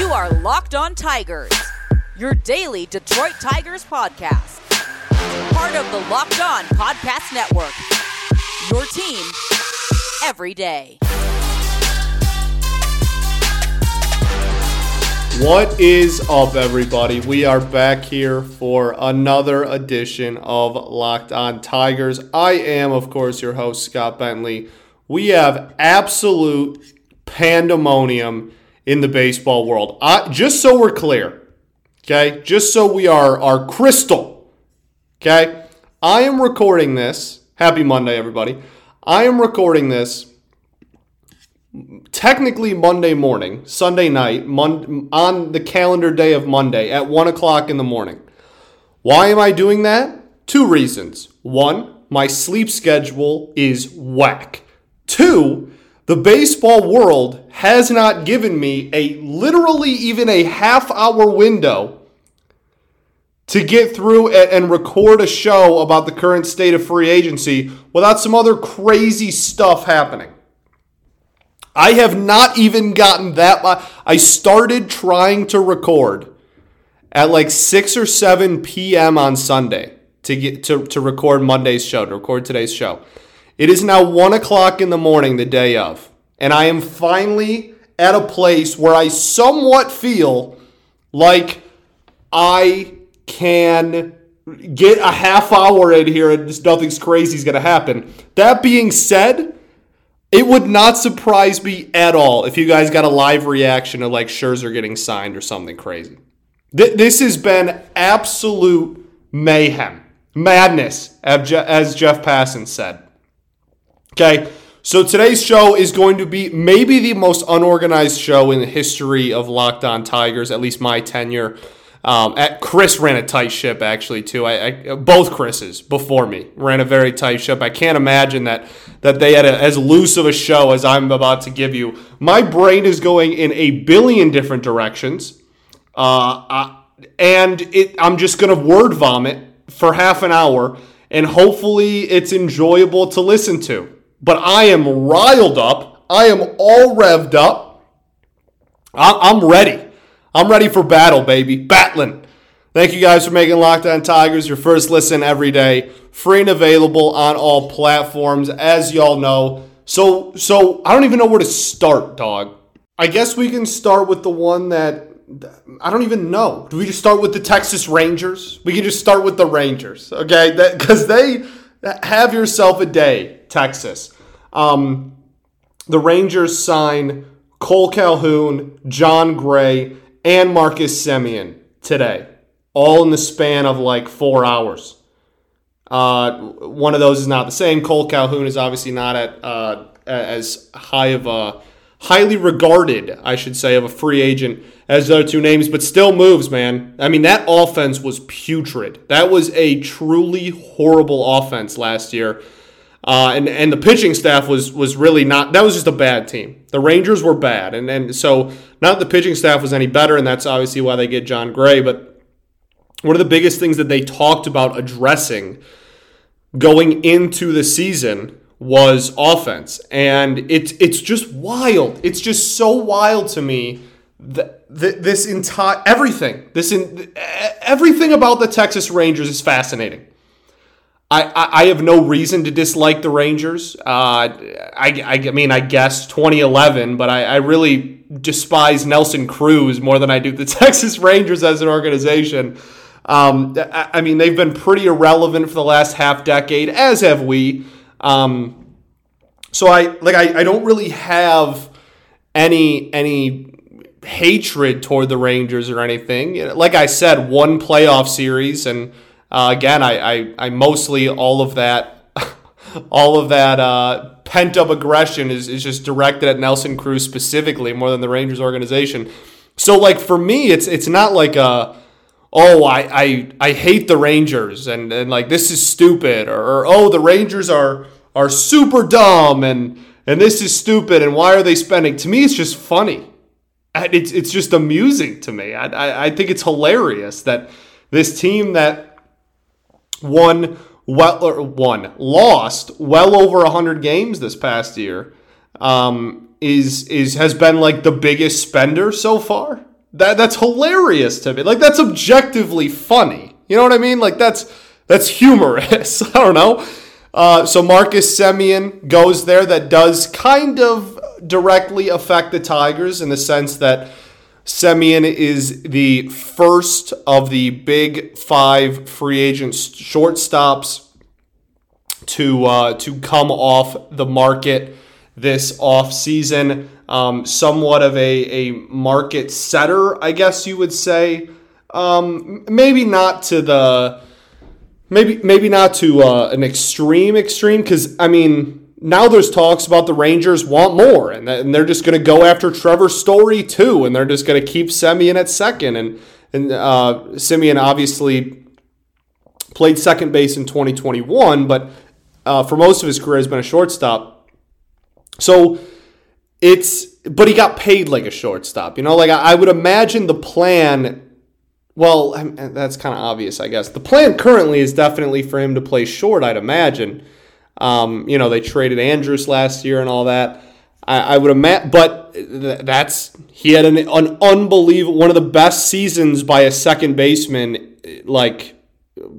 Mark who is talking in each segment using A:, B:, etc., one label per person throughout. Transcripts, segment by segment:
A: You are Locked On Tigers, your daily Detroit Tigers podcast. Part of the Locked On Podcast Network. Your team every day.
B: What is up, everybody? We are back here for another edition of Locked On Tigers. I am, of course, your host, Scott Bentley. We have absolute pandemonium in the baseball world. I, just so we're clear, okay? Just so we are, are crystal, okay? I am recording this. Happy Monday, everybody. I am recording this technically Monday morning, Sunday night, mon- on the calendar day of Monday at 1 o'clock in the morning. Why am I doing that? Two reasons. One, my sleep schedule is whack. Two, the baseball world has not given me a literally even a half hour window to get through and record a show about the current state of free agency without some other crazy stuff happening. I have not even gotten that. I started trying to record at like 6 or 7 p.m. on Sunday to get to, to record Monday's show, to record today's show. It is now 1 o'clock in the morning, the day of, and I am finally at a place where I somewhat feel like I can get a half hour in here and just nothing's crazy is going to happen. That being said, it would not surprise me at all if you guys got a live reaction of like Scherzer getting signed or something crazy. Th- this has been absolute mayhem, madness, as Jeff Passan said. Okay, so today's show is going to be maybe the most unorganized show in the history of Locked On Tigers, at least my tenure. Um, at Chris ran a tight ship actually too. I, I, both Chris's before me ran a very tight ship. I can't imagine that that they had a, as loose of a show as I'm about to give you. My brain is going in a billion different directions, uh, uh, and it, I'm just gonna word vomit for half an hour, and hopefully it's enjoyable to listen to. But I am riled up. I am all revved up. I, I'm ready. I'm ready for battle, baby. Battling. Thank you guys for making Locked On Tigers your first listen every day. Free and available on all platforms, as y'all know. So, so I don't even know where to start, dog. I guess we can start with the one that I don't even know. Do we just start with the Texas Rangers? We can just start with the Rangers, okay? Because they have yourself a day, Texas. Um, the Rangers sign Cole Calhoun, Jon Gray, and Marcus Semien today, all in the span of like four hours. Uh, one of those is not the same. Cole Calhoun is obviously not at uh, as high of a highly regarded, I should say, of a free agent as the other two names, but still moves, man. I mean, that offense was putrid. That was a truly horrible offense last year. Uh, and and the pitching staff was was really not. That was just a bad team. The Rangers were bad, and and so not the pitching staff was any better, and that's obviously why they get Jon Gray. But one of the biggest things that they talked about addressing going into the season was offense, and it's it's just wild. It's just so wild to me that this entire everything this in, everything about the Texas Rangers is fascinating. I, I have no reason to dislike the Rangers. Uh, I, I, mean, I guess 2011, but I, I really despise Nelson Cruz more than I do the Texas Rangers as an organization. Um, I, I, mean, they've been pretty irrelevant for the last half decade, as have we. Um, so I like I, I don't really have any any hatred toward the Rangers or anything. Like I said, one playoff series and uh, again, I, I, I, mostly all of that, all of that uh, pent up aggression is, is just directed at Nelson Cruz specifically more than the Rangers organization. So like for me, it's it's not like a oh I I, I hate the Rangers and, and like this is stupid or, or oh the Rangers are are super dumb and and this is stupid and why are they spending? To me, it's just funny. It's it's just amusing to me. I I, I think it's hilarious that this team that won well or won lost well over 100 games this past year um, is is has been like the biggest spender so far That that's hilarious to me. Like that's objectively funny. You know what I mean? Like that's that's humorous. I don't know. Uh, so Marcus Semien goes there. That does kind of directly affect the Tigers in the sense that Semien is the first of the big five free agent shortstops to uh, to come off the market this off season. Um, somewhat of a, a market setter, I guess you would say. Um, maybe not to the maybe maybe not to uh, an extreme extreme because I mean now there's talks about the Rangers want more and, and they're just going to go after Trevor Story too and they're just going to keep Semien at second and and uh, Semien obviously played second base in 2021 but uh, for most of his career has been a shortstop. So it's but he got paid like a shortstop you know? Like I, I would imagine the plan well, that's kind of obvious, I guess. The plan currently is definitely for him to play short, I'd imagine. Um, you know, they traded Andrus last year and all that. I, I would imagine, but that's he had an, an unbelievable one of the best seasons by a second baseman, like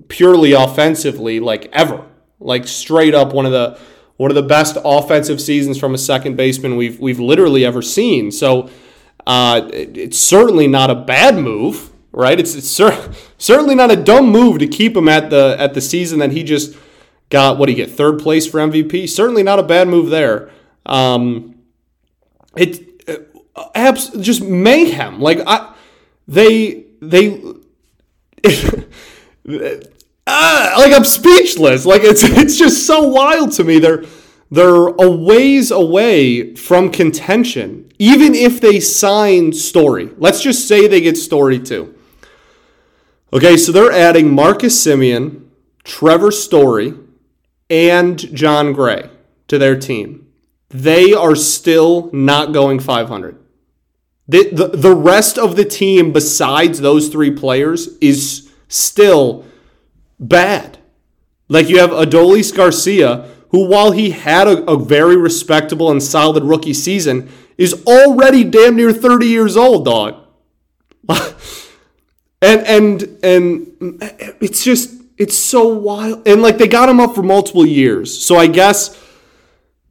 B: purely offensively, like ever, like straight up one of the one of the best offensive seasons from a second baseman we've we've literally ever seen. So uh, it's certainly not a bad move right? It's, it's cer- certainly not a dumb move to keep him at the at the season that he just got. What he get third place for MVP? Certainly not a bad move there. Um, it uh, abs- just mayhem. Like I, they they. uh, like I'm speechless. Like it's it's just so wild to me. They're they're a ways away from contention, even if they sign Story. Let's just say they get Story too. Okay, so they're adding Marcus Semien, Trevor Story, and Jon Gray to their team. They are still not going 500. The, the, the rest of the team, besides those three players, is still bad. Like you have Adolis Garcia, who, while he had a, a very respectable and solid rookie season, is already damn near 30 years old, dog. and and and it's just it's so wild. And like they got him up for multiple years. So i guess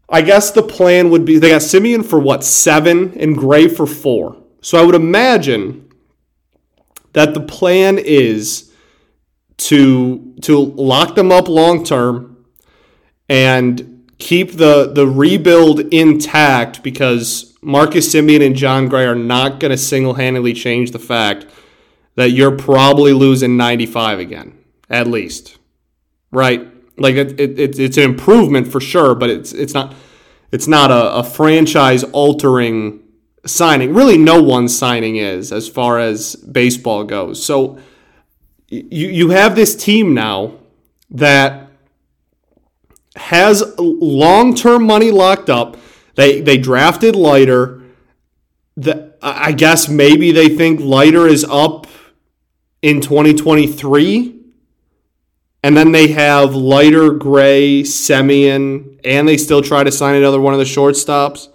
B: i guess the plan would be they got Semien for what seven and gray for four. So i would imagine that the plan is to to lock them up long term and keep the the rebuild intact because marcus Semien and Jon gray are not going to single-handedly change the fact that you're probably losing 95 again, at least. Right? Like it, it, it's an improvement for sure, but it's it's not it's not a, a franchise altering signing. Really, no one's signing is as far as baseball goes. So you you have this team now that has long term money locked up. They they drafted Leiter. The, I guess maybe they think Leiter is up in 2023. And then they have Leiter gray Semien, and they still try to sign another one of the shortstops.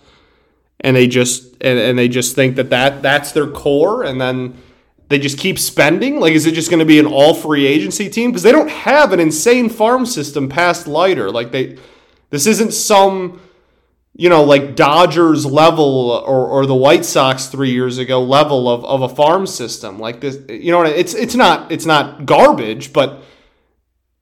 B: And they just and, and they just think that, that that's their core, and then they just keep spending. Like, is it just going to be an all free agency team? Because they don't have an insane farm system past Leiter. Like they, this isn't some you know, like Dodgers level or, or the White Sox three years ago level of, of a farm system like this. You know, it's it's not it's not garbage, but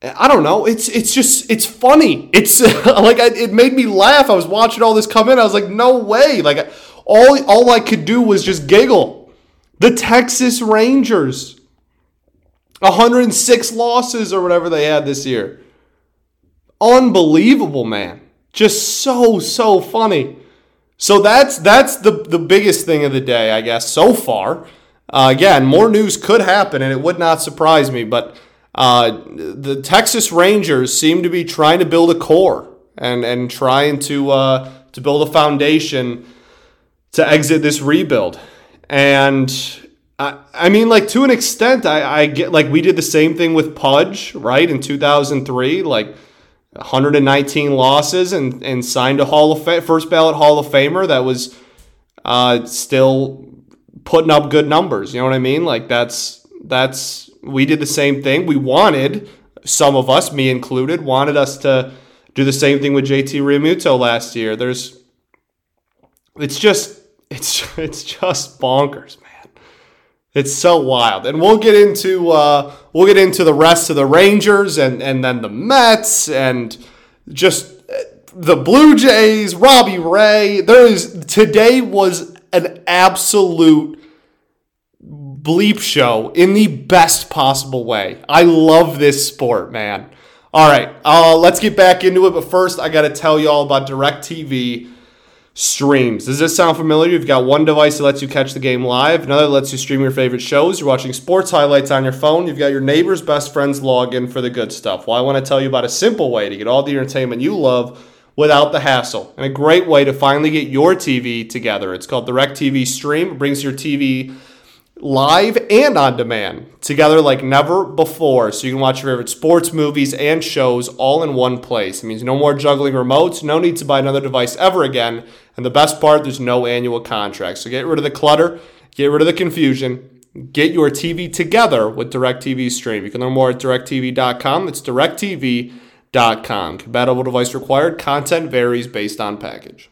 B: I don't know. It's it's just it's funny. It's like it made me laugh. I was watching all this come in. I was like, no way. Like all all I could do was just giggle. The Texas Rangers, 106 losses or whatever they had this year. Unbelievable, man. Just so so funny. So that's that's the the biggest thing of the day, I guess, so far. Uh, again, more news could happen, and it would not surprise me. But uh, the Texas Rangers seem to be trying to build a core and and trying to uh, to build a foundation to exit this rebuild. And I, I mean, like to an extent, I, I get like we did the same thing with Pudge, right, in two thousand three, like 119 losses and, and signed a Hall of Fa- first ballot Hall of Famer that was uh, still putting up good numbers. You know what I mean? Like that's that's we did the same thing. We wanted some of us, me included, wanted us to do the same thing with JT Realmuto last year. There's it's just it's it's just bonkers. It's so wild. And we'll get into uh, we'll get into the rest of the Rangers and and then the Mets and just the Blue Jays, Robbie Ray. There is today was an absolute bleep show in the best possible way. I love this sport, man. All right, uh, let's get back into it. But first, I got to tell you all about DirecTV streams. Does this sound familiar? You've got one device that lets you catch the game live, another lets you stream your favorite shows. You're watching sports highlights on your phone. You've got your neighbor's best friend's login for the good stuff. Well, I want to tell you about a simple way to get all the entertainment you love without the hassle and a great way to finally get your TV together. It's called DirecTV Stream. It brings your TV live and on demand together like never before. So you can watch your favorite sports, movies, and shows all in one place. It means no more juggling remotes, no need to buy another device ever again. And the best part, there's no annual contract. So get rid of the clutter, get rid of the confusion. Get your TV together with DirecTV Stream. You can learn more at directv.com. It's directv.com. Compatible device required. Content varies based on package.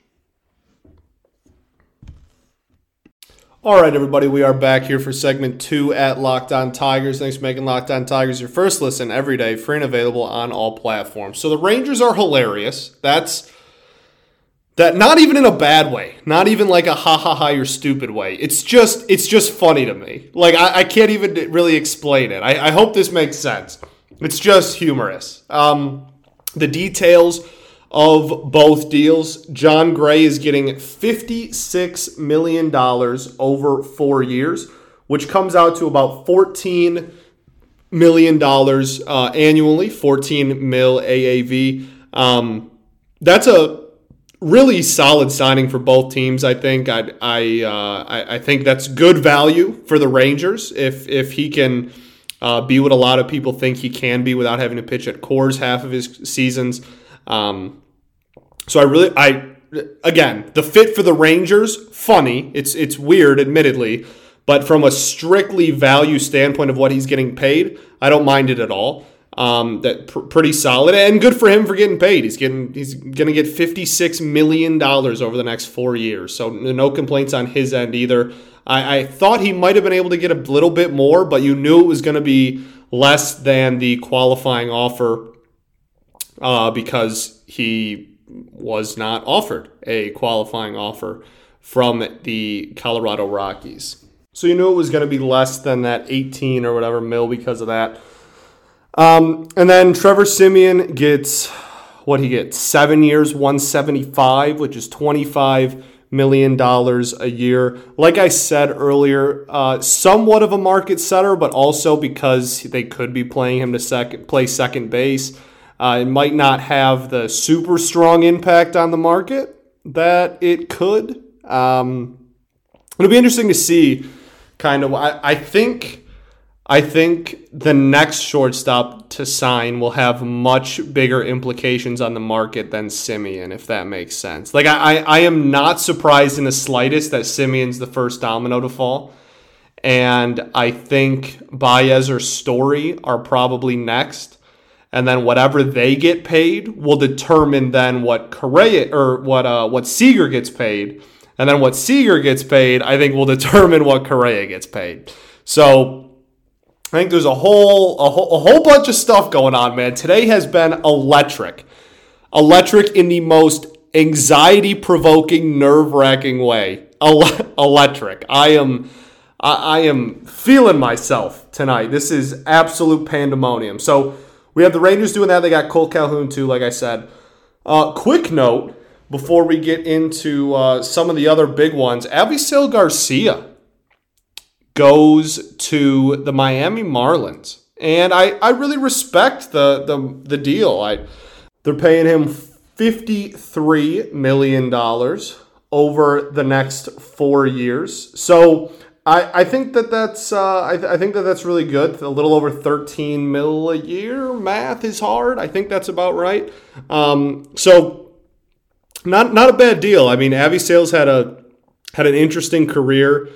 B: All right, everybody, we are back here for segment two at Locked On Tigers. Thanks for making Locked On Tigers your first listen every day, free and available on all platforms. So the Rangers are hilarious. That's that not even in a bad way, not even like a ha ha ha you're stupid way. It's just it's just funny to me. Like I, I can't even really explain it. I, I hope this makes sense. It's just humorous. Um, the details of both deals. Jon Gray is getting $56 million over four years, which comes out to about $14 million uh, annually, 14 mil AAV. Um, that's a really solid signing for both teams. I think I I, uh, I, I think that's good value for the Rangers if if he can uh, be what a lot of people think he can be without having to pitch at Coors half of his seasons. Um, so I really I again the fit for the Rangers funny. It's it's weird, admittedly, but from a strictly value standpoint of what he's getting paid, I don't mind it at all. Um, that pr- pretty solid and good for him for getting paid. He's getting he's gonna get fifty six million dollars over the next four years. So no complaints on his end either. I, I thought he might have been able to get a little bit more, but you knew it was to be less than the qualifying offer uh, because he was not offered a qualifying offer from the Colorado Rockies. So you knew it was going to be less than that 18 or whatever mil because of that. Um, and then Trevor Semien gets what he gets seven years, 175, which is 25 million dollars a year. Like I said earlier, uh, somewhat of a market setter, but also because they could be playing him to second play second base. Uh, it might not have the super strong impact on the market that it could. Um, it'll be interesting to see. Kind of, I, I think, I think the next shortstop to sign will have much bigger implications on the market than Semien, if that makes sense. Like I, I am not surprised in the slightest that Semien's the first domino to fall. And I think Baez or Story are probably next and then whatever they get paid will determine then what Correa or what uh, what Seager gets paid, and then what Seager gets paid, I think will determine what Correa gets paid. So I think there's a whole a whole, a whole bunch of stuff going on, man. Today has been electric, electric in the most anxiety provoking, nerve wracking way. electric. I am. I am feeling myself tonight. This is absolute pandemonium. So, we have the Rangers doing that. They got Cole Calhoun too, like I said. Uh, quick note before we get into uh, some of the other big ones: Avisail Garcia goes to the Miami Marlins, and I, I really respect the the the deal. I they're paying him fifty three million dollars over the next four years. So I, I think that that's uh, I, th- I think that that's really good. A little over 13 mil a year. Math is hard. I think that's about right. Um, so not not a bad deal. I mean, Avisail's had a had an interesting career.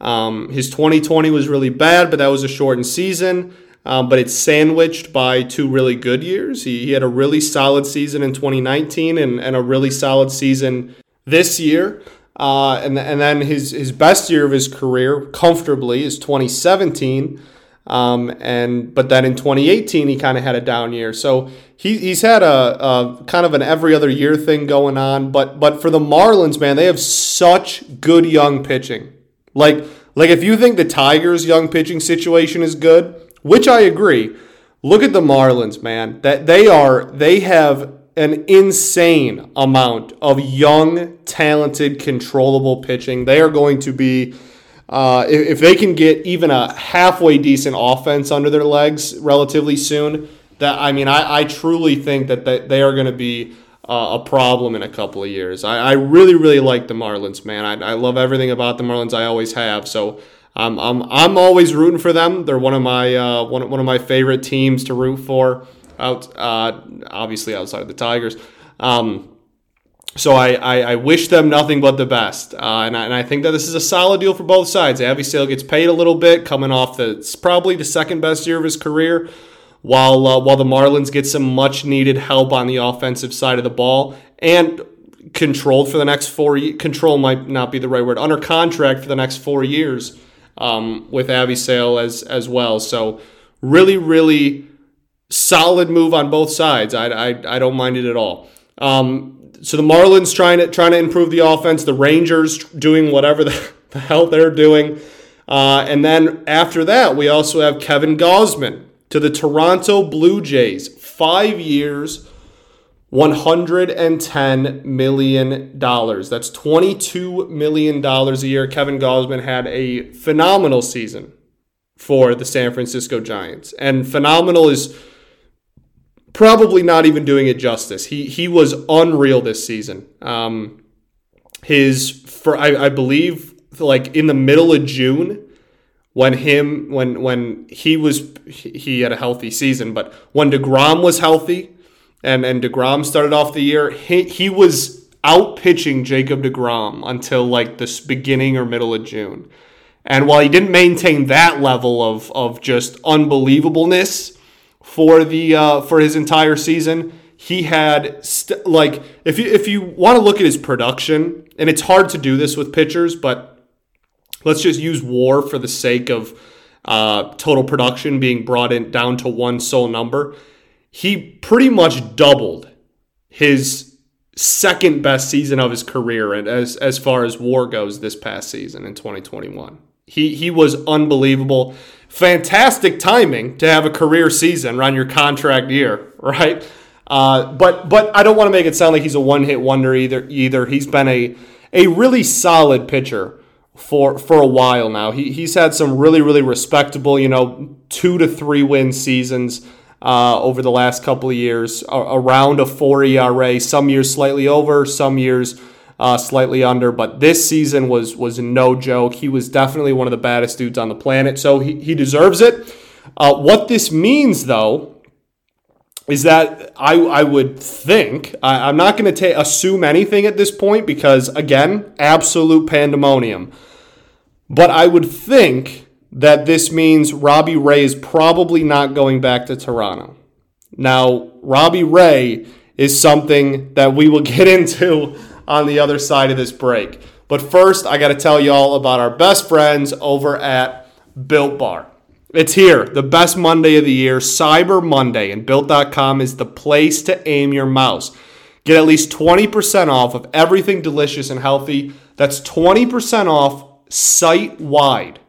B: Um, his 2020 was really bad, but that was a shortened season. Um, but it's sandwiched by two really good years. He, he had a really solid season in 2019 and, and a really solid season this year. Uh, and, and then his, his best year of his career, comfortably, is 2017. Um, and but then in 2018 he kind of had a down year. So he, he's had a, a, kind of an every other year thing going on. But but for the Marlins, man, they have such good young pitching. Like like if you think the Tigers' young pitching situation is good, which I agree. Look at the Marlins, man. That they are they have an insane amount of young, talented, controllable pitching. They are going to be uh, if, if, they can get even a halfway decent offense under their legs relatively soon, that I mean, I, I truly think that they, they are going to be uh, a problem in a couple of years. I, I really, really like the Marlins, man. I, I love everything about the Marlins. I always have. So um, I'm I'm always rooting for them. They're one of my uh, one one of my favorite teams to root for. Out uh, obviously outside of the Tigers. Um, so I, I, I, wish them nothing but the best, uh, and, I, and I think that this is a solid deal for both sides. Avisail gets paid a little bit, coming off the probably the second best year of his career, while uh, while the Marlins get some much needed help on the offensive side of the ball and controlled for the next four. Control might not be the right word. Under contract for the next four years um, with Avisail as as well. So really, really solid move on both sides. I, I, I don't mind it at all. Um, so the Marlins trying to trying to improve the offense. The Rangers doing whatever the, the hell they're doing. Uh, and then after that, we also have Kevin Gausman to the Toronto Blue Jays. Five years, $110 million. That's $22 million a year. Kevin Gausman had a phenomenal season for the San Francisco Giants. And phenomenal is probably not even doing it justice. He, he was unreal this season. Um, his, for I, I believe, like in the middle of June, when him when when he was he had a healthy season, but when Degrom was healthy, and and Degrom started off the year. He he was out pitching Jacob Degrom until like this beginning or middle of June. And while he didn't maintain that level of of just unbelievableness for the uh, for his entire season, he had st- like if you if you want to look at his production, and it's hard to do this with pitchers, but let's just use WAR for the sake of uh, total production being brought in down to one sole number he pretty much doubled his second best season of his career and as as far as war goes this past season in 2021. He he was unbelievable. Fantastic timing to have a career season around your contract year, right? Uh, but but I don't want to make it sound like he's a one hit wonder either. Either he's been a a really solid pitcher for for a while now. He he's had some really really respectable, you know, two to three win seasons uh, over the last couple of years, around a 4 ERA. Some years slightly over, some years uh, slightly under. But this season was was no joke. He was definitely one of the baddest dudes on the planet, so he, he deserves it. Uh, what this means, though, is that I, I would think I, am not going to assume anything at this point because again, absolute pandemonium. But I would think that this means Robbie Ray is probably not going back to Toronto. Now, Robbie Ray is something that we will get into on the other side of this break. But first, I got to tell y'all about our best friends over at Built Bar. It's here, the best Monday of the year, Cyber Monday, and Built.com is the place to aim your mouse. Get at least 20% off of everything delicious and healthy. That's 20% off site wide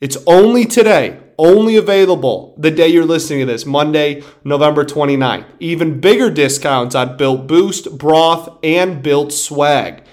B: it's only today, only available the day you're listening to this, Monday, November 29th. Even bigger discounts on Built Boost, Broth, and Built Swag.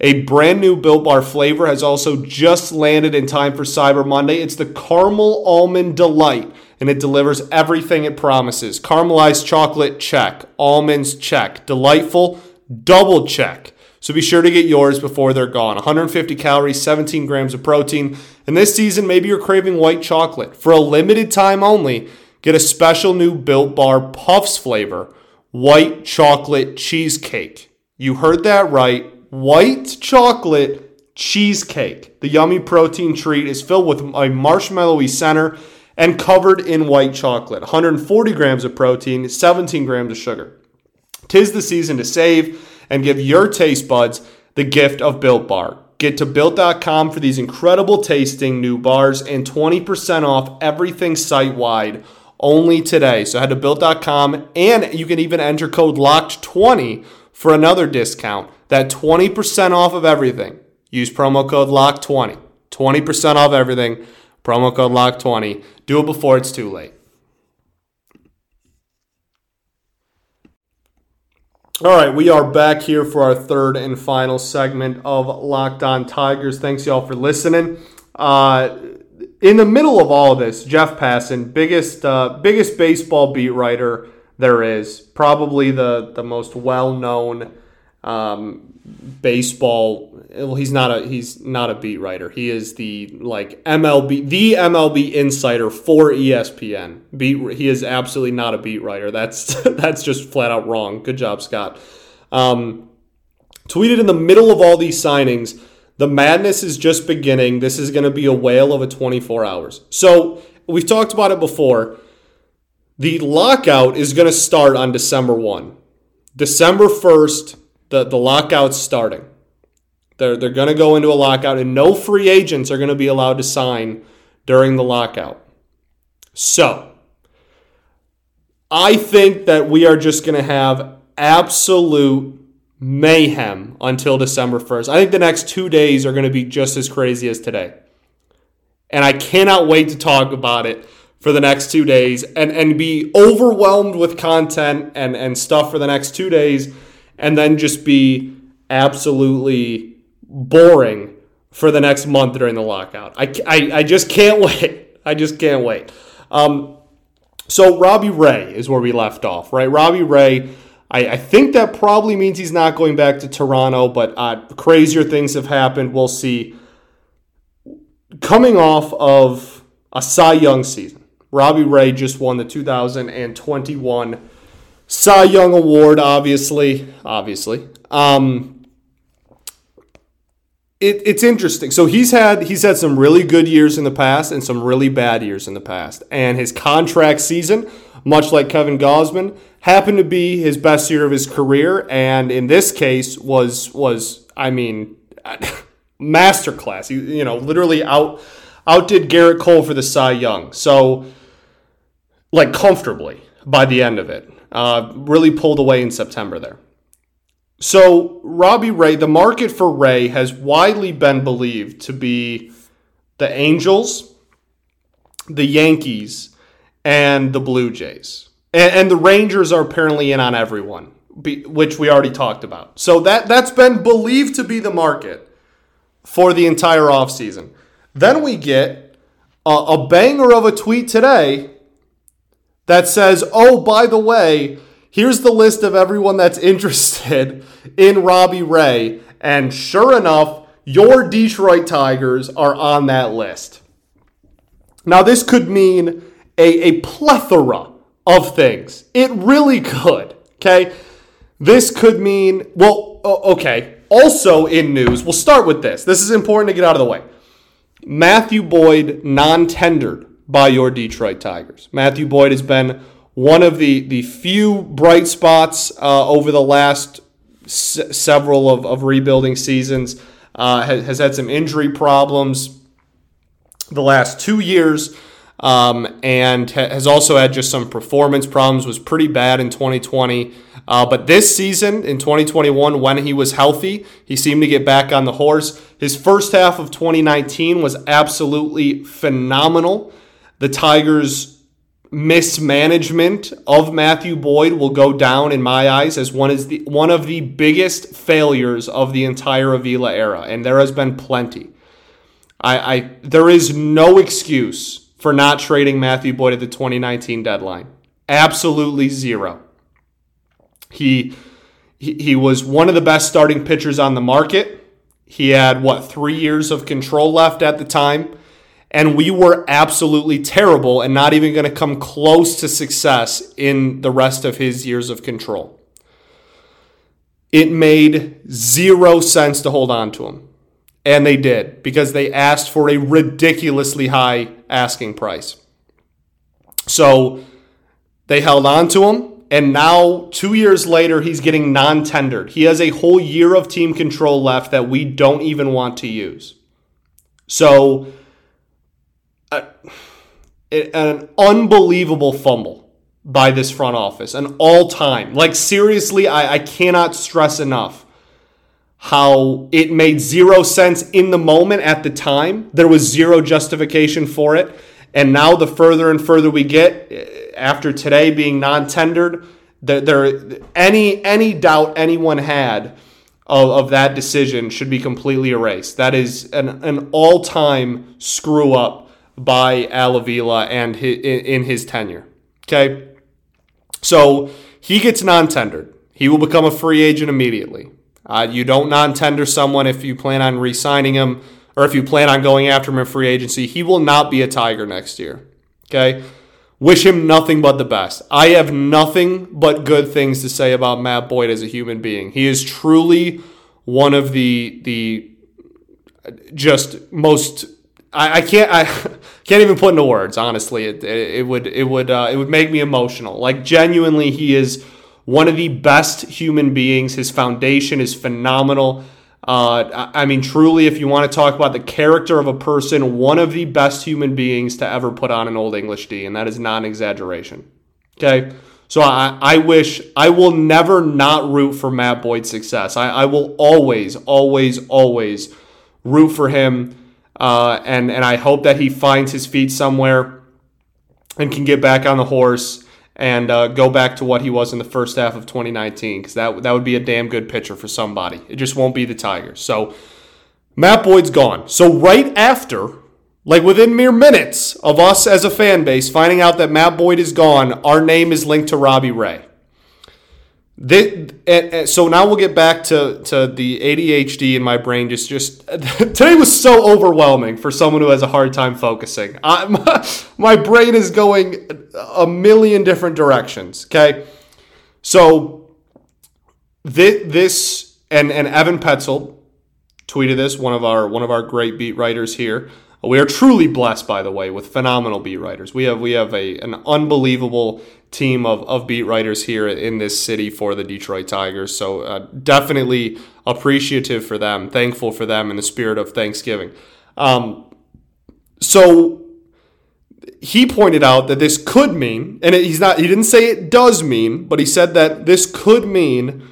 B: A brand new Built Bar flavor has also just landed in time for Cyber Monday. It's the Caramel Almond Delight, and it delivers everything it promises. Caramelized chocolate, check. Almonds, check. Delightful, double check. So be sure to get yours before they're gone. 150 calories, 17 grams of protein. And this season, maybe you're craving white chocolate. For a limited time only, get a special new Built Bar Puffs flavor white chocolate cheesecake. You heard that right. White chocolate cheesecake. The yummy protein treat is filled with a marshmallowy center and covered in white chocolate. 140 grams of protein, 17 grams of sugar. Tis the season to save and give your taste buds the gift of Built Bar. Get to built.com for these incredible tasting new bars and 20% off everything site wide only today. So head to built.com and you can even enter code LOCKED20 for another discount. That 20% off of everything. Use promo code LOCK20. 20% off everything. Promo code LOCK20. Do it before it's too late. All right, we are back here for our third and final segment of Locked On Tigers. Thanks, y'all, for listening. Uh, in the middle of all of this, Jeff Passan, biggest uh, biggest baseball beat writer there is, probably the the most well known um, baseball. Well, he's not a he's not a beat writer. He is the like MLB the MLB insider for ESPN. Beat he is absolutely not a beat writer. That's that's just flat out wrong. Good job, Scott. Um, tweeted in the middle of all these signings. The madness is just beginning. This is going to be a whale of a 24 hours. So we've talked about it before. The lockout is going to start on December 1. December 1st, the, the lockout's starting. They're, they're going to go into a lockout, and no free agents are going to be allowed to sign during the lockout. So, I think that we are just going to have absolute mayhem until December 1st. I think the next two days are going to be just as crazy as today. And I cannot wait to talk about it for the next two days and, and be overwhelmed with content and, and stuff for the next two days and then just be absolutely boring for the next month during the lockout. I, I, I just can't wait. I just can't wait. Um, so Robbie Ray is where we left off, right? Robbie Ray. I, I think that probably means he's not going back to Toronto, but uh, crazier things have happened. We'll see. Coming off of a Cy Young season, Robbie Ray just won the 2021 Cy Young Award, obviously, obviously. Um, it, it's interesting. So he's had he's had some really good years in the past and some really bad years in the past. And his contract season, much like Kevin Gausman, happened to be his best year of his career. And in this case, was was I mean, masterclass. He you know literally out outdid Gerrit Cole for the Cy Young. So like comfortably by the end of it. Uh, really pulled away in September there. So, Robbie Ray, the market for Ray has widely been believed to be the Angels, the Yankees, and the Blue Jays. And, and the Rangers are apparently in on everyone, which we already talked about. So, that, that's been believed to be the market for the entire offseason. Then we get a, a banger of a tweet today that says, oh, by the way, here's the list of everyone that's interested in Robbie Ray. And sure enough, your Detroit Tigers are on that list. Now, this could mean a, a plethora of things. It really could. Okay. This could mean, well, okay. Also in news, we'll start with this. This is important to get out of the way. Matthew Boyd non tendered by your Detroit Tigers. Matthew Boyd has been one of the, the few bright spots uh, over the last s- several of, of rebuilding seasons. Uh, has, has, had some injury problems the last two years. Um, and ha- has also had just some performance problems. Was pretty bad in 2020, uh, but this season in 2021, when he was healthy, he seemed to get back on the horse. His first half of 2019 was absolutely phenomenal. The Tigers' mismanagement of Matthew Boyd will go down in my eyes as one is the one of the biggest failures of the entire Avila era, and there has been plenty. I, I there is no excuse for not trading Matthew Boyd at the 2019 deadline. Absolutely zero. He he, he was one of the best starting pitchers on the market. He had what three years of control left at the time and we were absolutely terrible and not even going to come close to success in the rest of his years of control. It made zero sense to hold on to him. And they did because they asked for a ridiculously high asking price. So they held on to him. And now, two years later, he's getting non tendered. He has a whole year of team control left that we don't even want to use. So, uh, an unbelievable fumble by this front office, an all time. Like, seriously, I, I cannot stress enough how it made zero sense in the moment at the time. There was zero justification for it. And now, the further and further we get, eh, after today being non-tendered, there, there any any doubt anyone had of, of that decision should be completely erased. That is an, an all-time screw up by Al Avila and his, in his tenure. Okay, so he gets non-tendered. He will become a free agent immediately. Uh, you don't non-tender someone if you plan on re-signing him or if you plan on going after him in free agency. He will not be a Tiger next year. Okay. Wish him nothing but the best. I have nothing but good things to say about Matt Boyd as a human being. He is truly one of the the just most I, I can't I can't even put into words. Honestly, it, it, would it would uh, it would make me emotional. Like genuinely, he is one of the best human beings. His foundation is phenomenal. Uh, I mean, truly, if you want to talk about the character of a person, one of the best human beings to ever put on an Old English D, and that is not an exaggeration. Okay? So I, I wish, I will never not root for Matt Boyd's success. I, I will always, always, always root for him. Uh, and, and I hope that he finds his feet somewhere and can get back on the horse and uh, go back to what he was in the first half of 2019 because that, that would be a damn good pitcher for somebody. It just won't be the Tigers. So Matt Boyd's gone. So right after, like within mere minutes of us as a fan base finding out that Matt Boyd is gone, our name is linked to Robbie Ray. This, so now we'll get back to, to the ADHD in my brain. Just just today was so overwhelming for someone who has a hard time focusing. I, my, my brain is going a million different directions. Okay, so this, this and and Evan Petzold tweeted this. One of our one of our great beat writers here. We are truly blessed, by the way, with phenomenal beat writers. We have we have a an unbelievable team of, of beat writers here in this city for the Detroit Tigers. So uh, definitely appreciative for them, thankful for them in the spirit of Thanksgiving. Um, so he pointed out that this could mean, and he's not, he didn't say it does mean, but he said that this could mean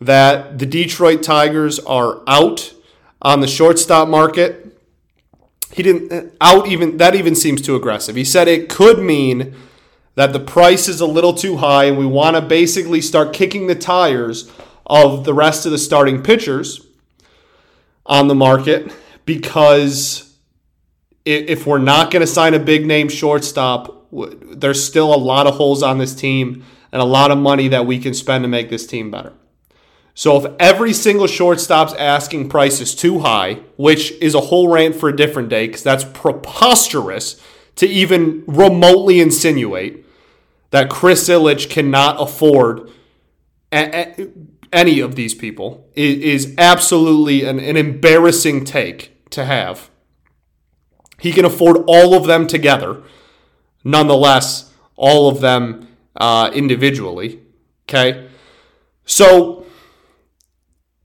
B: that the Detroit Tigers are out on the shortstop market. He didn't uh, out even that even seems too aggressive. He said it could mean that the price is a little too high and we want to basically start kicking the tires of the rest of the starting pitchers on the market because if we're not going to sign a big name shortstop, there's still a lot of holes on this team and a lot of money that we can spend to make this team better. So if every single shortstop's asking price is too high, which is a whole rant for a different day because that's preposterous to even remotely insinuate, that Chris Ilitch cannot afford any of these people is absolutely an, an embarrassing take to have. He can afford all of them together, nonetheless, all of them uh, individually. Okay? So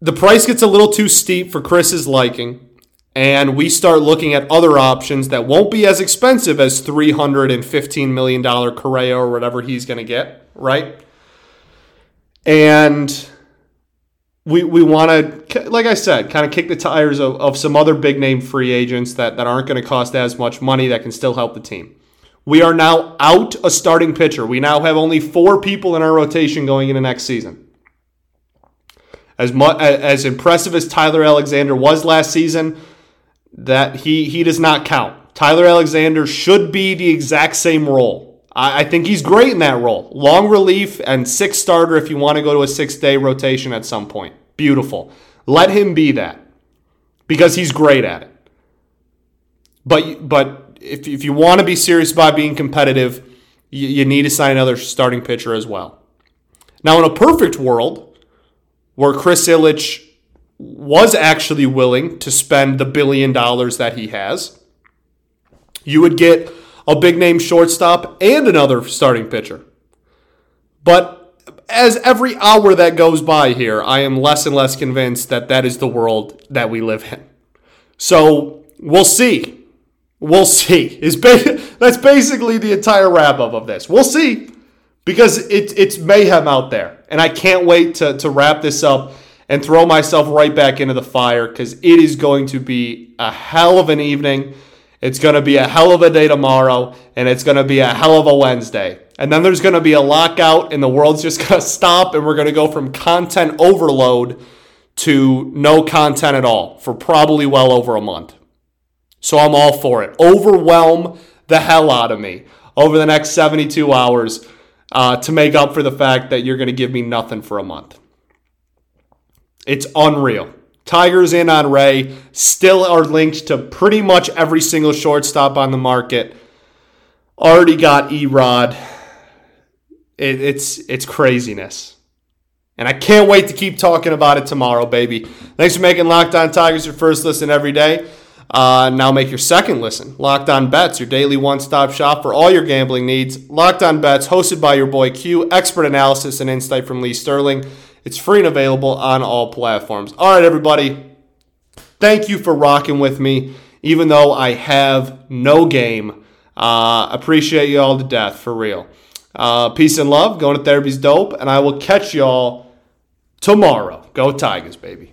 B: the price gets a little too steep for Chris's liking and we start looking at other options that won't be as expensive as $315 million Correa or whatever he's going to get, right? And we, we want to, like I said, kind of kick the tires of, of some other big name free agents that, that aren't going to cost as much money that can still help the team. We are now out a starting pitcher. We now have only four people in our rotation going into next season. As, much, as impressive as Tyler Alexander was last season, that he he does not count. Tyler Alexander should be the exact same role. I, I think he's great in that role. Long relief and six starter if you want to go to a six day rotation at some point. Beautiful. Let him be that because he's great at it. But but if, if you want to be serious about being competitive, you, you need to sign another starting pitcher as well. Now, in a perfect world where Chris Ilitch was actually willing to spend the billion dollars that he has, you would get a big name shortstop and another starting pitcher. But as every hour that goes by here, I am less and less convinced that that is the world that we live in. So we'll see. We'll see. Is ba- that's basically the entire wrap up of this. We'll see because it, it's mayhem out there, and I can't wait to to wrap this up and throw myself right back into the fire because it is going to be a hell of an evening. It's going to be a hell of a day tomorrow, and it's going to be a hell of a Wednesday. And then there's going to be a lockout, and the world's just going to stop, and we're going to go from content overload to no content at all for probably well over a month. So I'm all for it. Overwhelm the hell out of me over the next 72 hours uh, to make up for the fact that you're going to give me nothing for a month. It's unreal. Tigers in on Ray still are linked to pretty much every single shortstop on the market. Already got Erod it, it's it's craziness. And I can't wait to keep talking about it tomorrow, baby. Thanks for making Locked On Tigers your first listen every day. Uh, now make your second listen. Locked On Bets, your daily one stop shop for all your gambling needs. Locked On Bets, hosted by your boy Q, expert analysis and insight from Lee Sterling. It's free and available on all platforms. All right, everybody. Thank you for rocking with me, even though I have no game. Uh, appreciate you all to death, for real. Uh, peace and love. Going to therapy's dope. And I will catch y'all tomorrow. Go Tigers, baby.